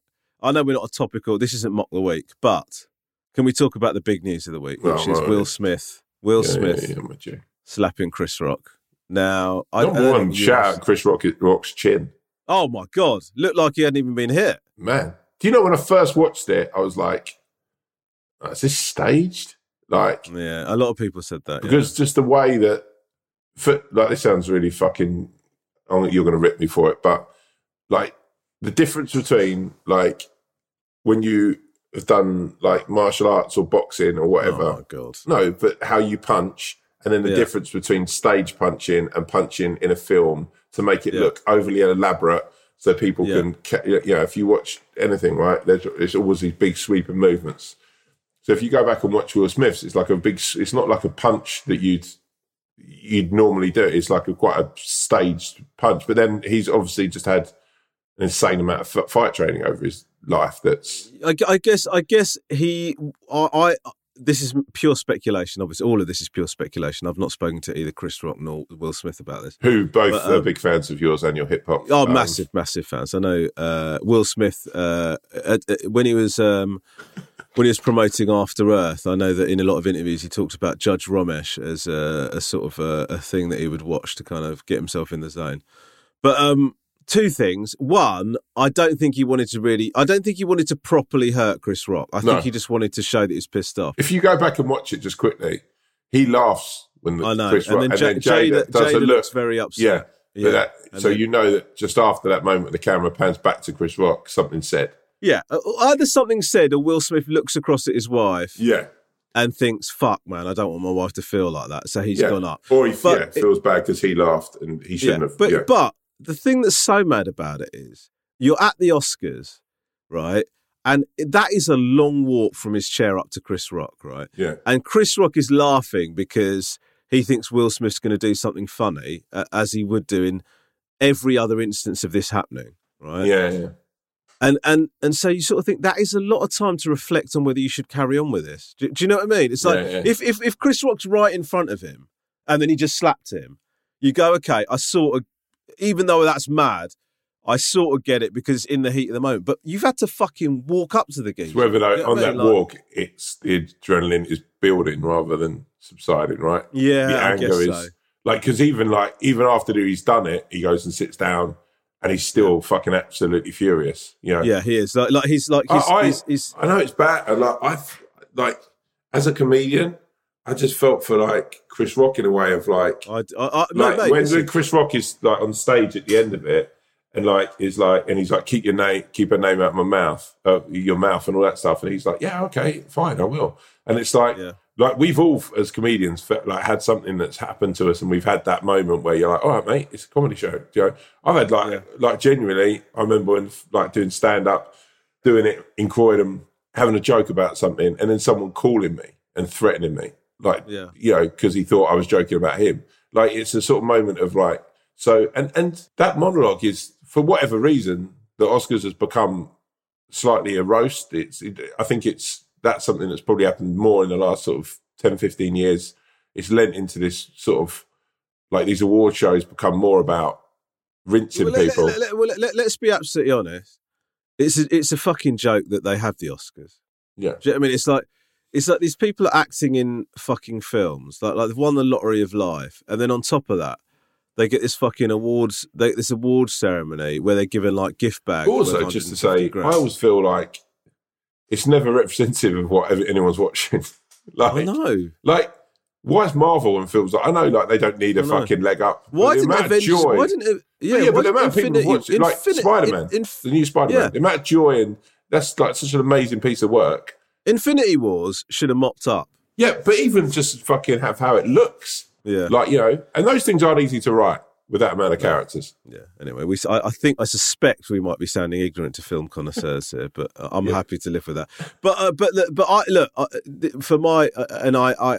I know we're not a topical. This isn't mock the week, but can we talk about the big news of the week, which Oh, is right, Will. Smith? Will Yeah, Smith yeah, yeah, I'm with you. slapping Chris Rock. Now, I, I Number one, shout out Chris Rock, Rock's chin. Oh my god! Looked like he hadn't even been hit. Man, do you know when I first watched it, I was like, "Oh, "Is this staged?" Like, Yeah, a lot of people said that. because just the way that, for, like, this sounds really fucking. You're going to rip me for it, but like the difference between like when you have done like martial arts or boxing or whatever. Oh god! No, but how you punch, and then the Yeah. difference between stage punching and punching in a film to make it Yeah. look overly elaborate, so people Yeah. can, ca- you know, if you watch anything, right, there's, there's always these big sweeping movements. So if you go back and watch Will Smith's, it's like a big. It's not like a punch that you'd you'd normally do. It's like a quite a staged punch. But then he's obviously just had an insane amount of f- fight training over his life. That's I, I guess. I guess he. I, I. This is pure speculation. Obviously, all of this is pure speculation. I've not spoken to either Chris Rock nor Will Smith about this. who both But, are um, big fans of yours and your hip hop. Oh, um, massive, massive fans. I know uh, Will Smith uh, at, at- when he was um, when he was promoting After Earth. I know that in a lot of interviews he talked about Judge Romesh as a, a sort of a, a thing that he would watch to kind of get himself in the zone. But um, two things. One, I don't think he wanted to really. I don't think he wanted to properly hurt Chris Rock. I No. think he just wanted to show that he's pissed off. If you go back and watch it just quickly, he laughs when the I know. Chris Rock, and then, J- Jada, Jada, does a look. looks very upset. Yeah, Yeah. That, so then- you know that just after that moment, the camera pans back to Chris Rock. Something said. Yeah. Uh, Either something said, or Will Smith looks across at his wife Yeah, and thinks, "Fuck, man, I don't want my wife to feel like that." So he's yeah. gone up. Or he yeah, it- feels bad because he laughed and he shouldn't have. but yeah. but the thing that's so mad about it is you're at the Oscars, right? And that is a long walk from his chair up to Chris Rock, right? yeah, And Chris Rock is laughing because he thinks Will Smith's going to do something funny, uh, as he would do in every other instance of this happening, right? yeah, yeah. And and and so you sort of think that is a lot of time to reflect on whether you should carry on with this. Do, do you know what I mean? It's like Yeah, yeah. if if if Chris Rock's right in front of him and then he just slapped him, you go, okay, I sort of, even though that's mad, I sort of get it because in the heat of the moment. But you've had to fucking walk up to the geezer. It's whether though, You know on I that? Like- walk, it's the adrenaline is building rather than subsiding, right? yeah, the I anger guess is so. like because even like even after he's done it, he goes and sits down and he's still fucking absolutely furious. You know, Yeah, he is like like he's like he's, I- he's, he's I know it's bad. and, Like I, like as a comedian, I just felt for like Chris Rock in a way of like, I, I, I no, like mate, when, when Chris Rock is like on stage at the end of it, and like is like, and he's like, keep your name, keep a name out of my mouth, uh, your mouth, and all that stuff, and he's like, yeah, okay, fine, I will. And it's like, Yeah. like we've all as comedians felt like had something that's happened to us, and we've had that moment where you're like, all right, mate, it's a comedy show. You know, I've had like, Yeah. like genuinely, I remember when like doing stand up, doing it in Croydon, having a joke about something, and then someone calling me and threatening me, like, Yeah. you know, because he thought I was joking about him. Like, it's a sort of moment of like, so, and and that monologue is for whatever reason, the Oscars has become slightly a roast. It's, it, I think it's that's something that's probably happened more in the last sort of 10, 15 years. It's lent into this sort of like these award shows become more about rinsing well, people. let, let, well, let, us be absolutely honest. It's a, it's a fucking joke that they have the Oscars. yeah. Do you know what I mean? It's like it's like these people are acting in fucking films, like like they've won the lottery of life, and then on top of that, they get this fucking awards, they, this awards ceremony where they're given like gift bags. Also, just to say, grand. I always feel like it's never representative of what anyone's watching. like, I know. like why is Marvel and films like I know like they don't need a fucking leg up. Why didn't Avengers? joy, Why didn't it, yeah? yeah, but the amount of didn't people watch it, like Spider Man, the new Spider Man, yeah. the amount of joy and that's like such an amazing piece of work. Infinity Wars should have mopped up. Yeah, but even just fucking have how it looks. Yeah. Like, you know, and those things aren't easy to write with that amount of characters. Yeah. Anyway, we. I, I think I suspect we might be sounding ignorant to film connoisseurs here, but uh, I'm Yeah. happy to live with that. But uh, but but I look I, for my uh, and I I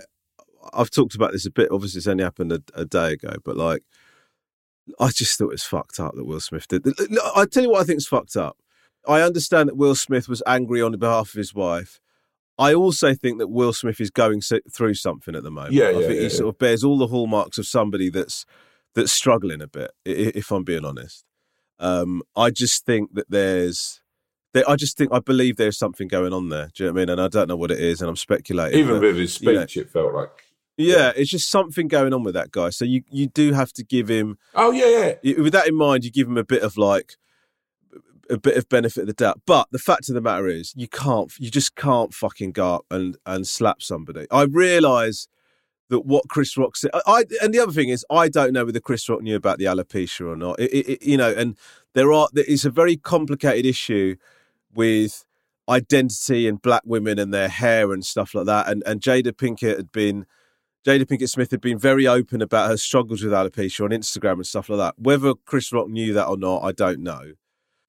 I've talked about this a bit. Obviously, it's only happened a, a day ago, but like I just thought it was fucked up that Will Smith did. I tell you what, I think is fucked up. I understand that Will Smith was angry on behalf of his wife. I also think that Will Smith is going so- through something at the moment. Yeah, I yeah, think yeah, he sort of bears all the hallmarks of somebody that's that's struggling a bit. If I'm being honest, um, I just think that there's, there, I just think I believe there's something going on there. Do you know what I mean? And I don't know what it is, and I'm speculating. Even but- with his you know. speech, it felt like. yeah, it's just something going on with that guy. So you you do have to give him Oh, yeah, yeah. with that in mind, you give him a bit of like a bit of benefit of the doubt. But the fact of the matter is, you can't, you just can't fucking go up and and slap somebody. I realise that what Chris Rock said. I, and the other thing is, I don't know whether Chris Rock knew about the alopecia or not. It, it, you know, and there are is a very complicated issue with identity and black women and their hair and stuff like that. And and Jada Pinkett had been. Jada Pinkett Smith had been very open about her struggles with alopecia on Instagram and stuff like that. Whether Chris Rock knew that or not, I don't know.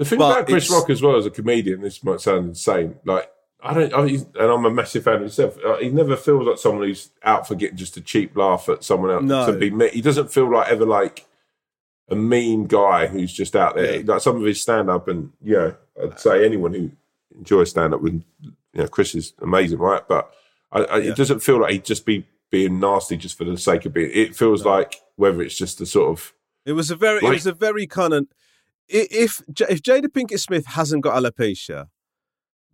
The thing But about Chris Rock as well as a comedian, this might sound insane. Like I don't, I, and I'm a massive fan of himself. Uh, he never feels like someone who's out for getting just a cheap laugh at someone else No. to be. me- He doesn't feel like ever like a mean guy who's just out there. Yeah. Like some of his stand up, and you know, I'd say anyone who enjoys stand up would, you know, Chris is amazing, right? But I, I, Yeah. it doesn't feel like he'd just be being nasty just for the sake of being. It feels like whether it's just a sort of It was a very, it was a very kind of. If if Jada Pinkett Smith hasn't got alopecia,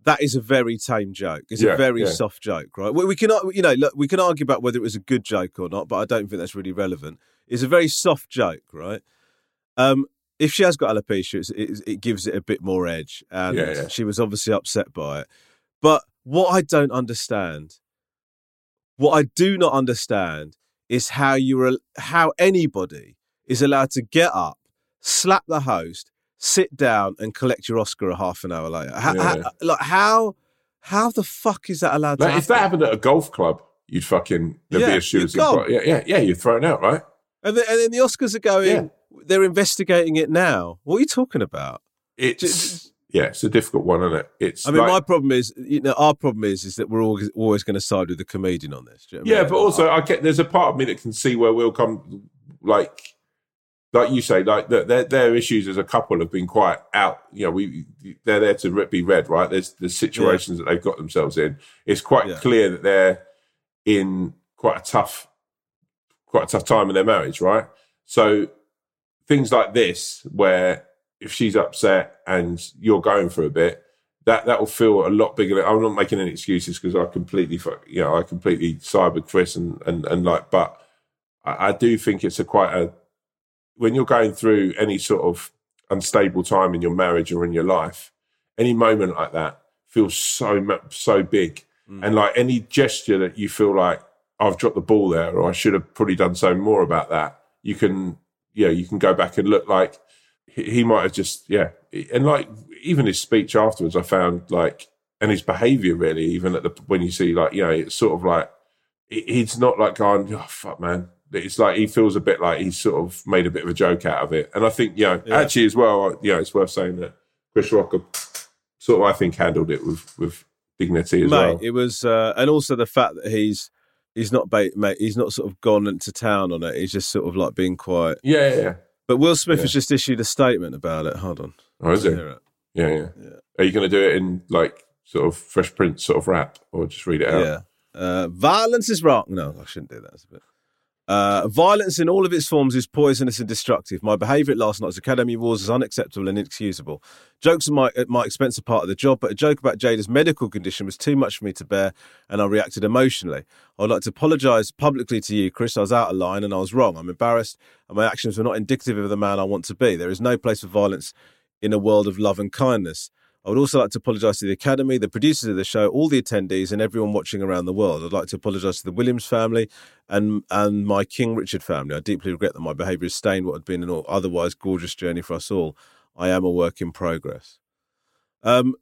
that is a very tame joke. It's Yeah, a very yeah. soft joke, right? We, we can, you know, look, we can argue about whether it was a good joke or not, but I don't think that's really relevant. It's a very soft joke, right? Um, if she has got alopecia, it's, it, it gives it a bit more edge, and Yeah, she was obviously upset by it. But what I don't understand, what I do not understand, is how you're how anybody is allowed to get up, slap the host, sit down, and collect your Oscar a half an hour later. How, Yeah. how- like how how the fuck is that allowed Like, if that happened at a golf club, you'd fucking there'd be Yeah, a shooter's. Yeah, yeah, yeah. You're thrown out, right? And then, and then the Oscars are going. Yeah. They're investigating it now. What are you talking about? It's yeah, it's a difficult one, isn't it? It's I mean, like- my problem is, you know, our problem is, is that we're always, always going to side with the comedian on this. You know what I yeah, mean? but also I get there's a part of me that can see where we'll come like like you say, like the, their their issues as a couple have been quite out. You know, we they're there to be read, right? There's the situations that they've got themselves in. It's quite Yeah. clear that they're in quite a tough, quite a tough time in their marriage, right? So things like this, where if she's upset and you're going for a bit, that that will feel a lot bigger. I'm not making any excuses because I completely, you know, I completely side with Chris and and and like, but I, I do think it's a quite a when you're going through any sort of unstable time in your marriage or in your life, any moment like that feels so so big, mm. and like any gesture that you feel like I've dropped the ball there, or I should have probably done so more about that. You can, you know, you can go back and look like he, he might have just, yeah, and like even his speech afterwards, I found like, and his behaviour really, even at the when you see like, you know, it's sort of like he's not like going, oh fuck, man. It's like he feels a bit like he's sort of made a bit of a joke out of it, and I think, you know, Yeah. actually as well, you know, it's worth saying that Chris Rock sort of, I think, handled it with with dignity as mate, well. it was, uh, and also the fact that he's he's not, ba- mate, he's not sort of gone into town on it. He's just sort of like being quiet. Yeah, yeah, yeah. But Will Smith Yeah. has just issued a statement about it. Hold on, Oh, is it? It. Yeah, yeah. Yeah. Are you going to do it in like sort of Fresh Prince sort of rap, or just read it out? Yeah. Uh, violence is wrong. No, I shouldn't do that. A bit. Uh, violence in all of its forms is poisonous and destructive. My behaviour at last night's Academy Awards is unacceptable and inexcusable. Jokes at my, at my expense are part of the job, but a joke about Jada's medical condition was too much for me to bear, and I reacted emotionally. I would like to apologise publicly to you, Chris. I was out of line and I was wrong. I'm embarrassed, and my actions were not indicative of the man I want to be. There is no place for violence in a world of love and kindness. I would also like to apologise to the Academy, the producers of the show, all the attendees, and everyone watching around the world. I'd like to apologise to the Williams family and and my King Richard family. I deeply regret that my behaviour has stained what had been an otherwise gorgeous journey for us all. I am a work in progress. Um,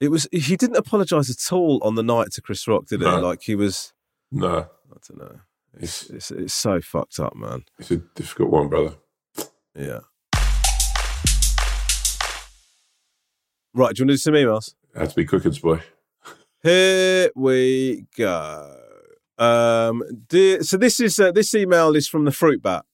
it was he didn't apologise at all on the night to Chris Rock, did he? No. Like he was, No, I don't know. It's, it's it's so fucked up, man. it's a difficult one, brother. Yeah. Right, do you want to do some emails? Had to be Quickens boy. Here we go. Um, dear, so this is uh, this email is from the fruit bat,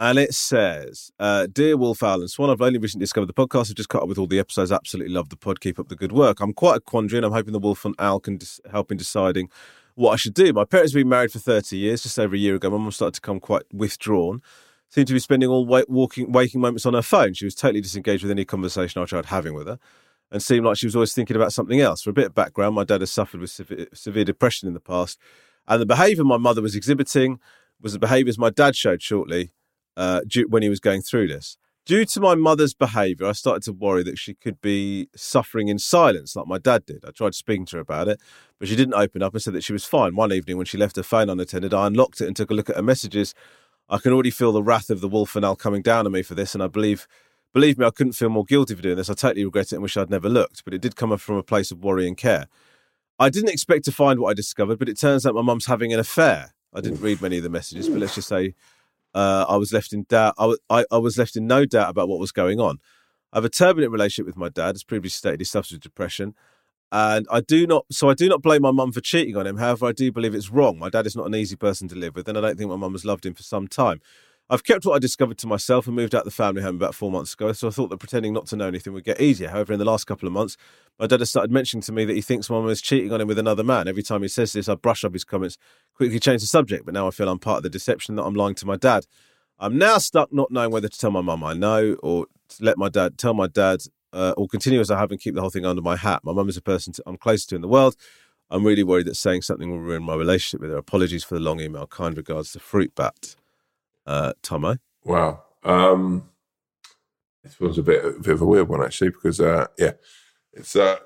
and it says, uh, "Dear Wolf Owl and Swan, I've only recently discovered the podcast. I've just caught up with all the episodes. Absolutely love the pod. Keep up the good work. I'm quite a quandary, and I'm hoping the Wolf and Owl can dis- help in deciding what I should do. My parents have been married for 30 years. Just over a year ago, my mum started to become quite withdrawn." Seemed to be spending all wa- walking, waking moments on her phone. She was totally disengaged with any conversation I tried having with her and seemed like she was always thinking about something else. For a bit of background, my dad has suffered with severe, severe depression in the past, and the behaviour my mother was exhibiting was the behaviours my dad showed shortly uh, due, when he was going through this. Due to my mother's behaviour, I started to worry that she could be suffering in silence, like my dad did. I tried speaking to her about it, but she didn't open up and said that she was fine. One evening, when she left her phone unattended, I unlocked it and took a look at her messages. I can already feel the wrath of the wolf and owl coming down on me for this, and I believe Believe me, I couldn't feel more guilty for doing this. I totally regret it and wish I'd never looked, but it did come from a place of worry and care. I didn't expect to find what I discovered, but it turns out my mum's having an affair. I didn't read many of the messages, but let's just say uh, I was left in doubt. I, w- I, I was left in no doubt about what was going on. I have a turbulent relationship with my dad, as previously stated, he suffers with depression. And I do not, so I do not blame my mum for cheating on him. However, I do believe it's wrong. My dad is not an easy person to live with, and I don't think my mum has loved him for some time. I've kept what I discovered to myself and moved out of the family home about four months ago, so I thought that pretending not to know anything would get easier. However, in the last couple of months, my dad has started mentioning to me that he thinks my mum is cheating on him with another man. Every time he says this, I brush up his comments, quickly change the subject, but now I feel I'm part of the deception that I'm lying to my dad. I'm now stuck not knowing whether to tell my mum I know or let my dad tell my dad uh, or continue as I have and keep the whole thing under my hat. My mum is a person to, I'm closest to in the world. I'm really worried that saying something will ruin my relationship with her. Apologies for the long email. Kind regards to Fruit Bat. Uh, Tomo. Wow. Um, this was a bit, a bit of a weird one actually because uh, yeah, it's uh,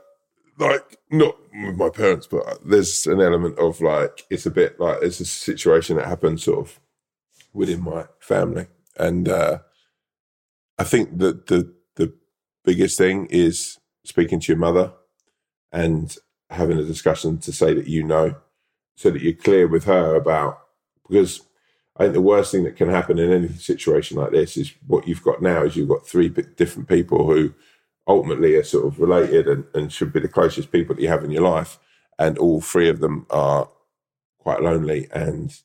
like not with my parents, but there's an element of like it's a bit like it's a situation that happened sort of within my family, and uh, I think that the the biggest thing is speaking to your mother and having a discussion to say that you know, so that you're clear with her about because I think the worst thing that can happen in any situation like this is what you've got now is you've got three different people who ultimately are sort of related and, and should be the closest people that you have in your life, and all three of them are quite lonely and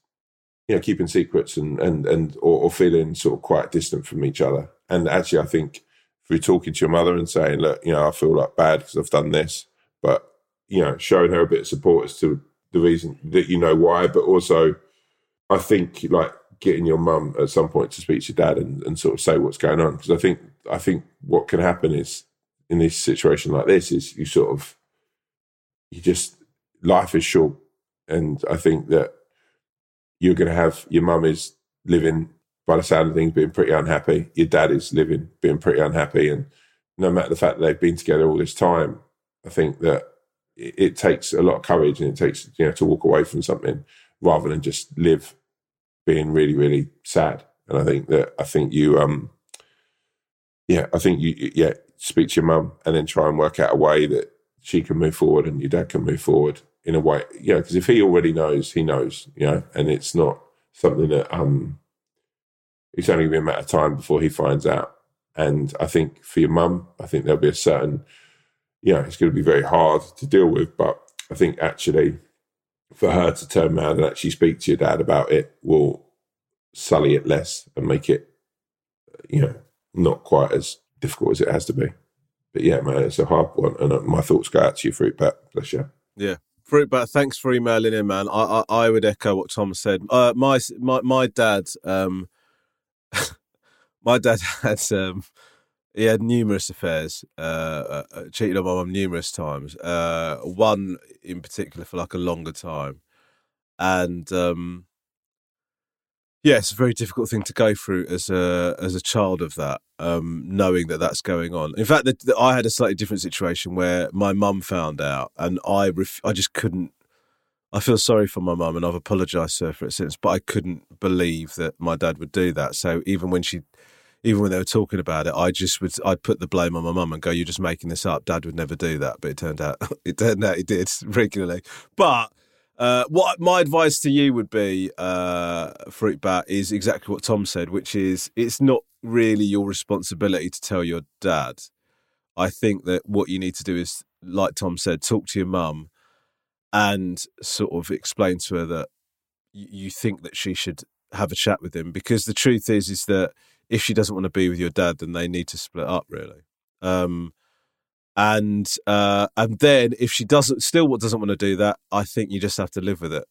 you know keeping secrets and and and or, or feeling sort of quite distant from each other. And actually, I think through talking to your mother and saying, look, you know, I feel like bad because I've done this, but you know, showing her a bit of support as to the reason that you know why, but also I think like getting your mum at some point to speak to dad and, and sort of say what's going on because I think I think what can happen is in this situation like this is you sort of you just life is short and I think that you're going to have your mum is living by the sound of things being pretty unhappy your dad is living being pretty unhappy and no matter the fact that they've been together all this time I think that it, it takes a lot of courage and it takes you know to walk away from something rather than just live being really, really sad. And I think that I think you, um, yeah, I think you, yeah, speak to your mum and then try and work out a way that she can move forward and your dad can move forward in a way, you know, because if he already knows, he knows, you know, and it's not something that um, it's only going to be a matter of time before he finds out. And I think for your mum, I think there'll be a certain, you know, it's going to be very hard to deal with, but I think actually for her to turn around and actually speak to your dad about it will sully it less and make it, you know, not quite as difficult as it has to be. But yeah, man, it's a hard one, and uh, my thoughts go out to you, Fruit Bat. Bless you. Yeah. Fruit Bat, thanks for emailing in, man. I, I, I would echo what Tom said. Uh, my my my dad, um, my dad had um, he had numerous affairs, uh, uh, uh, cheated on my mum numerous times. Uh, one in particular for like a longer time, and um, yeah, it's a very difficult thing to go through as a as a child of that, um, knowing that that's going on. In fact, the, the, I had a slightly different situation where my mum found out, and I ref- I just couldn't. I feel sorry for my mum, and I've apologised to her for it since. But I couldn't believe that my dad would do that. So even when she even when they were talking about it, I just would I'd put the blame on my mum and go, "You're just making this up. Dad would never do that." But it turned out it turned out he did regularly. But Uh, what my advice to you would be, uh, Fruitbat, is exactly what Tom said, which is it's not really your responsibility to tell your dad. I think that what you need to do is, like Tom said, talk to your mum and sort of explain to her that you think that she should have a chat with him because the truth is is that if she doesn't want to be with your dad then they need to split up really. Um and uh and then if she doesn't still what doesn't want to do that i think you just have to live with it.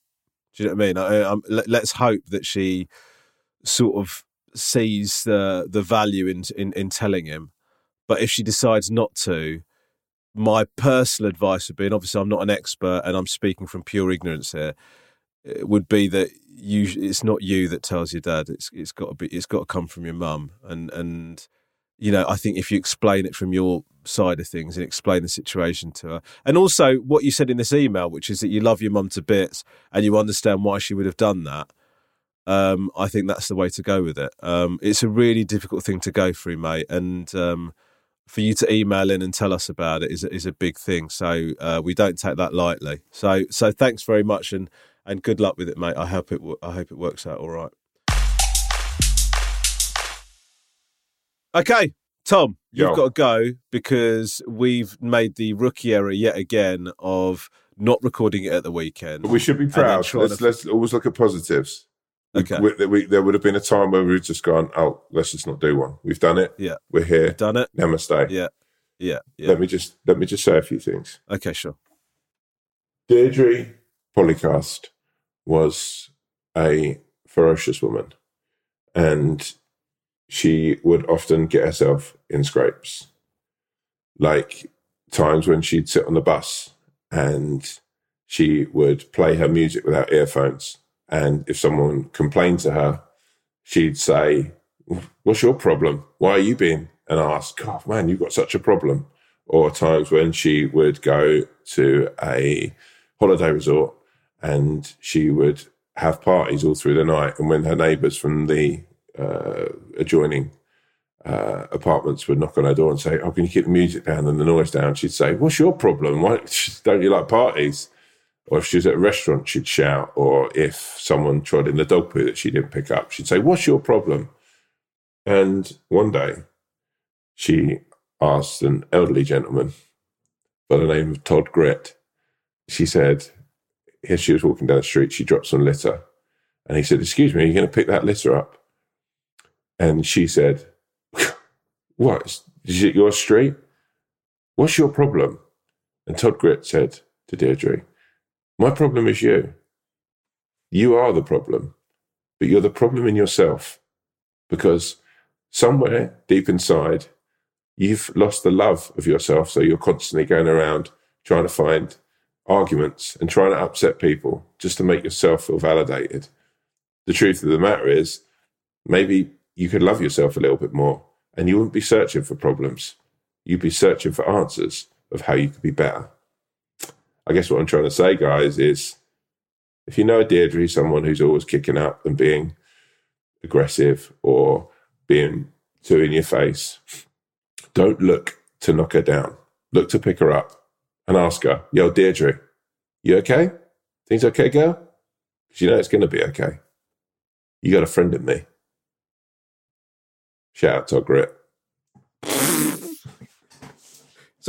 Do you know what i mean? I, I'm, let, let's hope that she sort of sees the the value in in, in telling him. But if she decides not to my personal advice would be and obviously i'm not an expert and i'm speaking from pure ignorance here would be that you it's not you that tells your dad. It's it's got to be it's got to come from your mum. And and you know i think if you explain it from your side of things and explain the situation to her. And also what you said in this email which is that you love your mum to bits and you understand why she would have done that um, I think that's the way to go with it. Um, it's a really difficult thing to go through, mate, and um, for you to email in and tell us about it is is a big thing. So uh, we don't take that lightly. So so thanks very much, and and good luck with it, mate. I hope it I hope it works out all right. Okay, Tom, you've Yo. got to go because we've made the rookie error yet again of not recording it at the weekend. But we should be proud. Let's, to- let's always look at positives. Okay. we- we- there would have been a time where we'd just gone, oh, let's just not do one. We've done it. Yeah. We're here. Done it. Namaste. Yeah, yeah, yeah. Let me just let me just say a few things. Okay, sure. Deirdre Polycast was a ferocious woman, and she would often get herself in scrapes, like times when she'd sit on the bus and she would play her music without earphones, and if someone complained to her, she'd say, "What's your problem? Why are you being?" And ask, "God, man, you've got such a problem." Or times when she would go to a holiday resort and she would have parties all through the night. And when her neighbours from the uh, adjoining uh, apartments would knock on her door and say, "Oh, can you keep the music down and the noise down?" She'd say, "What's your problem? Why don't you like parties?" Or if she was at a restaurant, she'd shout. Or if someone trod in the dog poo that she didn't pick up, she'd say, "What's your problem?" And one day, she asked an elderly gentleman by the name of Todd Grit. She said, here she was walking down the street, she dropped some litter. And he said, Excuse me, are you going to pick that litter up? And she said, What? Is it your street? What's your problem? And Todd Grit said to Deirdre, My problem is you. You are the problem, but you're the problem in yourself because somewhere deep inside, you've lost the love of yourself. So you're constantly going around trying to find arguments and trying to upset people just to make yourself feel validated. The truth of the matter is, maybe you could love yourself a little bit more and you wouldn't be searching for problems. You'd be searching for answers of how you could be better. I guess what I'm trying to say, guys, is if you know Deirdre someone who's always kicking up and being aggressive or being too in your face, don't look to knock her down. Look to pick her up and ask her, Yo, Deirdre, you okay? Things okay, girl? Because you know it's going to be okay. You got a friend in me. Shout out to Grit.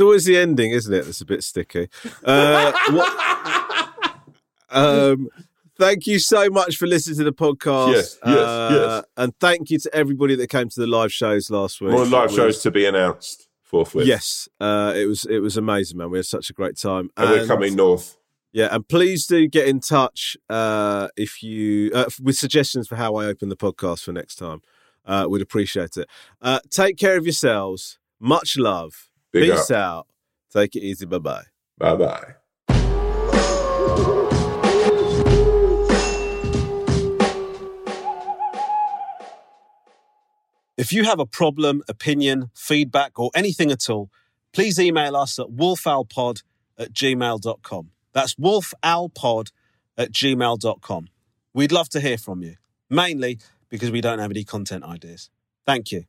It's always the ending, isn't it? That's a bit sticky. Uh, what, um, thank you so much for listening to the podcast. Yes, yes, Uh, yes. And thank you to everybody that came to the live shows last week. More live shows to be announced forthwith. Yes, uh, it was it was amazing, man. We had such a great time. And, we're coming north. Yeah, and please do get in touch uh, if you uh, with suggestions for how I open the podcast for next time. Uh, we'd appreciate it. Uh, take care of yourselves. Much love. Big Peace up. out. Take it easy. Bye bye. Bye bye. If you have a problem, opinion, feedback, or anything at all, please email us at wolfowlpod at gmail.com. That's wolfowlpod at gmail.com. We'd love to hear from you, mainly because we don't have any content ideas. Thank you.